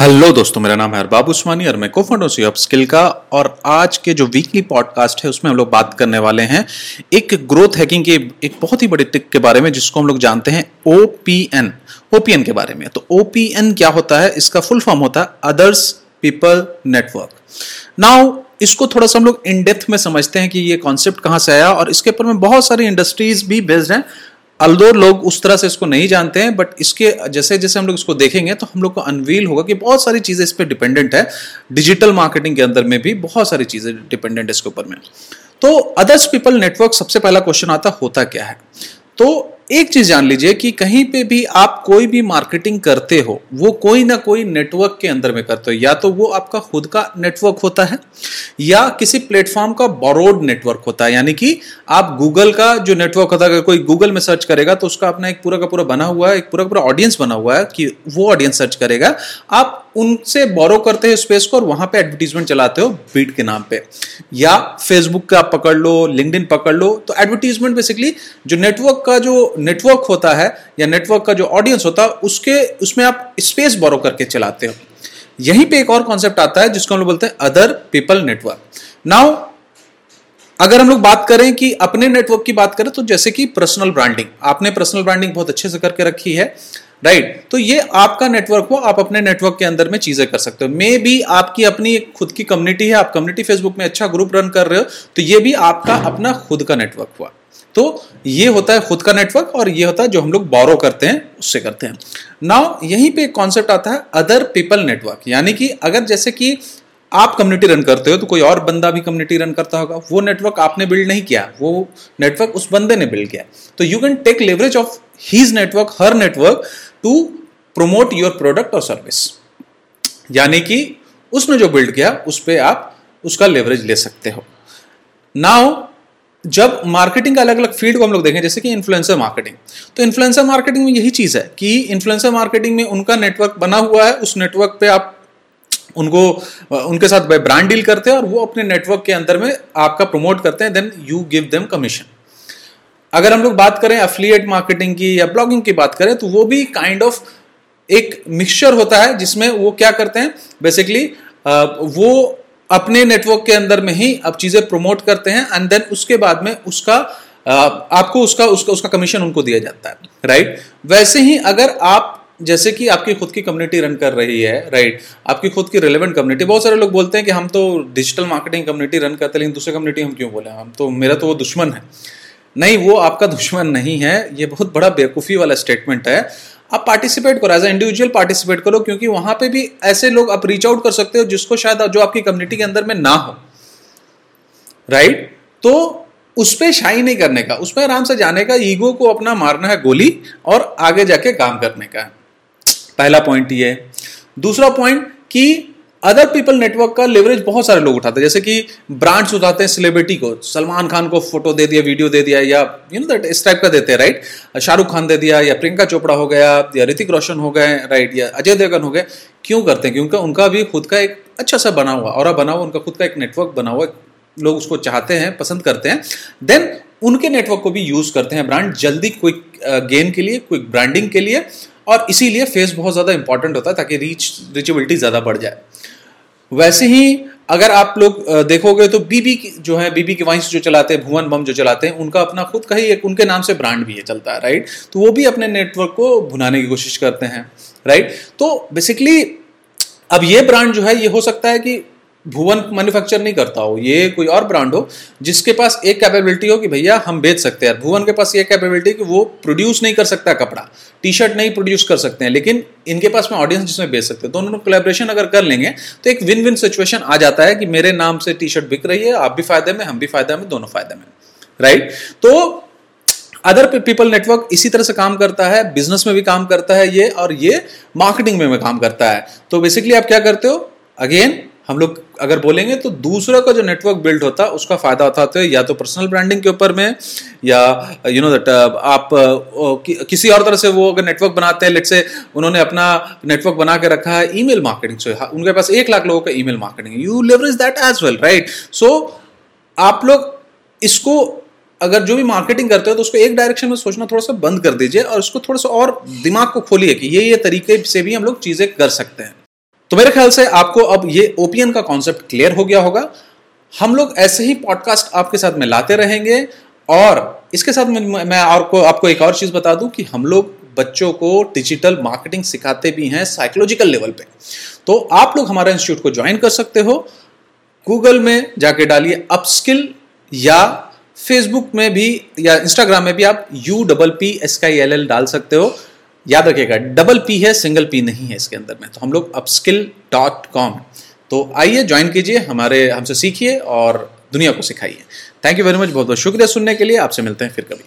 Hello दोस्तों, मेरा नाम है अरबाब उस्मानी और मैं को फाउंडर ऑफ़ स्किल का और आज के जो वीकली पॉडकास्ट है, उसमें हम लोग बात करने वाले हैं एक ग्रोथ हैकिंग के, एक बहुत ही बड़े टिक के बारे में, जिसको हम लोग जानते हैं ओपीएन ओपीएन के बारे में। तो ओपीएन क्या होता है? इसका फुल फॉर्म होता है अदर्स पीपल नेटवर्क नाउ इसको थोड़ा सा हम लोग इन डेप्थ में समझते हैं कि ये कॉन्सेप्ट कहाँ से आया और इसके ऊपर में बहुत सारी इंडस्ट्रीज़ भी बेस्ड हैं। अल्दो लोग उस तरह से इसको नहीं जानते हैं बट इसके जैसे जैसे हम लोग इसको देखेंगे तो हम लोग को अनवील होगा कि बहुत सारी चीज़ें इस पर डिपेंडेंट है। डिजिटल मार्केटिंग के अंदर में भी बहुत सारी चीज़ें डिपेंडेंट है इसके ऊपर में। तो अदर्स पीपल नेटवर्क सबसे पहला क्वेश्चन आता होता क्या है? तो एक चीज़ जान लीजिए कि कहीं पे भी आप कोई भी मार्केटिंग करते हो, वो कोई ना कोई नेटवर्क के अंदर में करते हो। या तो वो आपका खुद का नेटवर्क होता है, या किसी प्लेटफॉर्म का बोरोड नेटवर्क होता है। यानी कि आप गूगल का जो नेटवर्क होता है, अगर कोई गूगल में सर्च करेगा तो उसका अपना एक पूरा का पूरा बना हुआ है, एक पूरा का पूरा ऑडियंस बना हुआ है कि वो ऑडियंस सर्च करेगा। आप उनसे बोरो करते हैं स्पेस को और वहाँ पे एडवर्टीजमेंट चलाते हो बीट के नाम पे। या फेसबुक का पकड़ लो लिंकड पकड़ लो तो एडवर्टीजमेंट बेसिकली जो नेटवर्क का जो नेटवर्क होता है या नेटवर्क का जो ऑडियंस होता है, उसके, उसमें आप स्पेस बोरो करके चलाते हो। यहीं पे एक और कॉन्सेप्ट आता है, जिसको हम लोग बोलते हैं अदर पीपल नेटवर्क नाउ अगर हम लोग बात करें कि अपने नेटवर्क की बात करें तो जैसे कि पर्सनल ब्रांडिंग आपने पर्सनल ब्रांडिंग बहुत अच्छे से करके रखी है। राइट? तो ये आपका नेटवर्क हो आप अपने नेटवर्क के अंदर में चीज़ें कर सकते हो। मे भी आपकी अपनी खुद की कम्युनिटी है, आप कम्युनिटी फेसबुक में अच्छा ग्रुप रन कर रहे हो तो ये भी आपका अपना खुद का नेटवर्क हुआ। तो ये होता है खुद का नेटवर्क और ये होता है जो हम लोग बोरो करते हैं, उससे करते हैं। नाउ यहीं पे एक कॉन्सेप्ट आता है अदर पीपल नेटवर्क यानी कि अगर जैसे कि आप कम्युनिटी रन करते हो तो कोई और बंदा भी कम्युनिटी रन करता होगा। वो नेटवर्क आपने बिल्ड नहीं किया। वो नेटवर्क उस बंदे ने बिल्ड किया। तो you can take leverage of his network her network to promote your product और सर्विस यानी कि उसने जो बिल्ड किया, उस पर आप उसका लेवरेज ले सकते हो। नाउ जब मार्केटिंग का अलग अलग फ़ील्ड को हम लोग देखें, जैसे कि इन्फ्लुएंसर मार्केटिंग तो इन्फ्लुएंसर मार्केटिंग में यही चीज़ है कि इन्फ्लुएंसर मार्केटिंग में उनका नेटवर्क बना हुआ है, उस नेटवर्क पे आप उनको, उनके साथ ब्रांड डील करते हैं और वो अपने नेटवर्क के अंदर में आपका प्रमोट करते हैं then you give them commission अगर हम लोग बात करें अफिलिएट मार्केटिंग की या ब्लॉगिंग की बात करें तो वो भी काइंड kind ऑफ़ of एक मिक्सचर होता है जिसमें वो क्या करते हैं बेसिकली वो अपने नेटवर्क के अंदर में ही अब चीज़ें प्रमोट करते हैं एंड देन उसके बाद में उसका आपको उसका उसका उसका कमीशन उनको दिया जाता है राइट वैसे ही अगर आप जैसे कि आपकी खुद की कम्युनिटी रन कर रही है राइट आपकी खुद की रिलेवेंट कम्युनिटी बहुत सारे लोग बोलते हैं कि हम तो डिजिटल मार्केटिंग कम्युनिटी रन करते हैं, लेकिन दूसरे कम्युनिटी हम क्यों बोले? हम तो मेरा तो वो दुश्मन है। नहीं, वो आपका दुश्मन नहीं है। ये बहुत बड़ा बेवकूफ़ी वाला स्टेटमेंट है। आप पार्टिसिपेट करो एज ए इंडिविजुअल पार्टिसिपेट करो, क्योंकि वहाँ पे भी ऐसे लोग आप रीच आउट कर सकते हो जिसको शायद जो आपकी कम्युनिटी के अंदर में ना हो। राइट तो उस पर शाही नहीं करने का, उस पर आराम से जाने का ईगो को अपना मारना है गोली और आगे जाके काम करने का। पहला पॉइंट ये है। दूसरा पॉइंट कि अदर पीपल नेटवर्क का लेवरेज बहुत सारे लोग उठाते हैं। जैसे कि ब्रांड्स उठाते हैं सेलिब्रिटी को। सलमान खान को फ़ोटो दे दिया वीडियो दे दिया, या यू नो दैट इस टाइप का देते हैं राइट शाहरुख खान दे दिया, या प्रियंका चोपड़ा हो गया, या ऋतिक रोशन हो गए राइट या अजय देवगन हो गए। क्यों करते हैं? क्योंकि उनका भी खुद का एक अच्छा सा बना हुआ और बना हुआ, उनका खुद का एक नेटवर्क बना हुआ, लोग उसको चाहते हैं, पसंद करते हैं। देन उनके नेटवर्क को भी यूज़ करते हैं ब्रांड जल्दी क्विक गेन के लिए क्विक ब्रांडिंग के लिए। और इसीलिए फेस बहुत ज़्यादा इंपॉर्टेंट होता है ताकि रीच रीचेबिलिटी ज़्यादा बढ़ जाए। वैसे ही अगर आप लोग देखोगे तो बीबी जो है बीबी के वाइंस जो चलाते हैं, भुवन बम जो चलाते हैं, उनका अपना खुद का ही एक, उनके नाम से ब्रांड भी है चलता है राइट तो वो भी अपने नेटवर्क को भुनाने की कोशिश करते हैं राइट तो बेसिकली अब ये ब्रांड जो है, ये हो सकता है कि भुवन मैन्युफैक्चर नहीं करता हो, ये कोई और ब्रांड हो, जिसके पास एक कैपेबिलिटी हो कि भैया हम बेच सकते हैं। भुवन के पास ये कैपेबिलिटी कि वो प्रोड्यूस नहीं कर सकता कपड़ा टी शर्ट नहीं प्रोड्यूस कर सकते हैं, लेकिन इनके पास में ऑडियंस जिसमें बेच सकते हैं। तो उन्होंने कोलेब्रेशन अगर कर लेंगे तो एक विन विन सिचुएशन आ जाता है कि मेरे नाम से टी शर्ट बिक रही है, आप भी फ़ायदे में, हम भी फ़ायदे में, दोनों फ़ायदे में। राइट तो अदर पीपल नेटवर्क इसी तरह से काम करता है बिज़नेस में भी काम करता है ये, और ये मार्केटिंग में भी काम करता है। तो बेसिकली आप क्या करते हो? अगेन हम लोग अगर बोलेंगे तो दूसरों का जो नेटवर्क बिल्ड होता है उसका फ़ायदा उठाते हैं या तो पर्सनल ब्रांडिंग के ऊपर में या यू नो दैट आप कि, किसी और तरह से वो अगर नेटवर्क बनाते हैं लेट से उन्होंने अपना नेटवर्क बना के रखा है ईमेल मार्केटिंग से उनके पास एक लाख लोगों का ईमेल मार्केटिंग है। You leverage that as well right so आप लोग इसको अगर जो भी मार्केटिंग करते हो तो उसको एक डायरेक्शन में सोचना थोड़ा सा बंद कर दीजिए और उसको थोड़ा सा और दिमाग को खोलिए कि ये ये तरीके से भी हम लोग चीज़ें कर सकते हैं। तो मेरे ख्याल से आपको अब ये ओपियन का कॉन्सेप्ट क्लियर हो गया होगा। हम लोग ऐसे ही पॉडकास्ट आपके साथ में लाते रहेंगे और इसके साथ मैं, मैं आपको आपको एक और चीज़ बता दूँ कि हम लोग बच्चों को डिजिटल मार्केटिंग सिखाते भी हैं साइकोलॉजिकल लेवल पे। तो आप लोग हमारा इंस्टीट्यूट को ज्वाइन कर सकते हो। गूगल में जाके डालिए अपस्किल या फेसबुक में भी या इंस्टाग्राम में भी आप यू डबल पी एस का एल एल डाल सकते हो। याद रखिएगा डबल पी है सिंगल पी नहीं है इसके अंदर में। तो हम लोग अपस्किल डॉट कॉम तो आइए ज्वाइन कीजिए, हमारे, हमसे सीखिए और दुनिया को सिखाइए। थैंक यू वेरी मच बहुत बहुत शुक्रिया सुनने के लिए। आपसे मिलते हैं फिर कभी।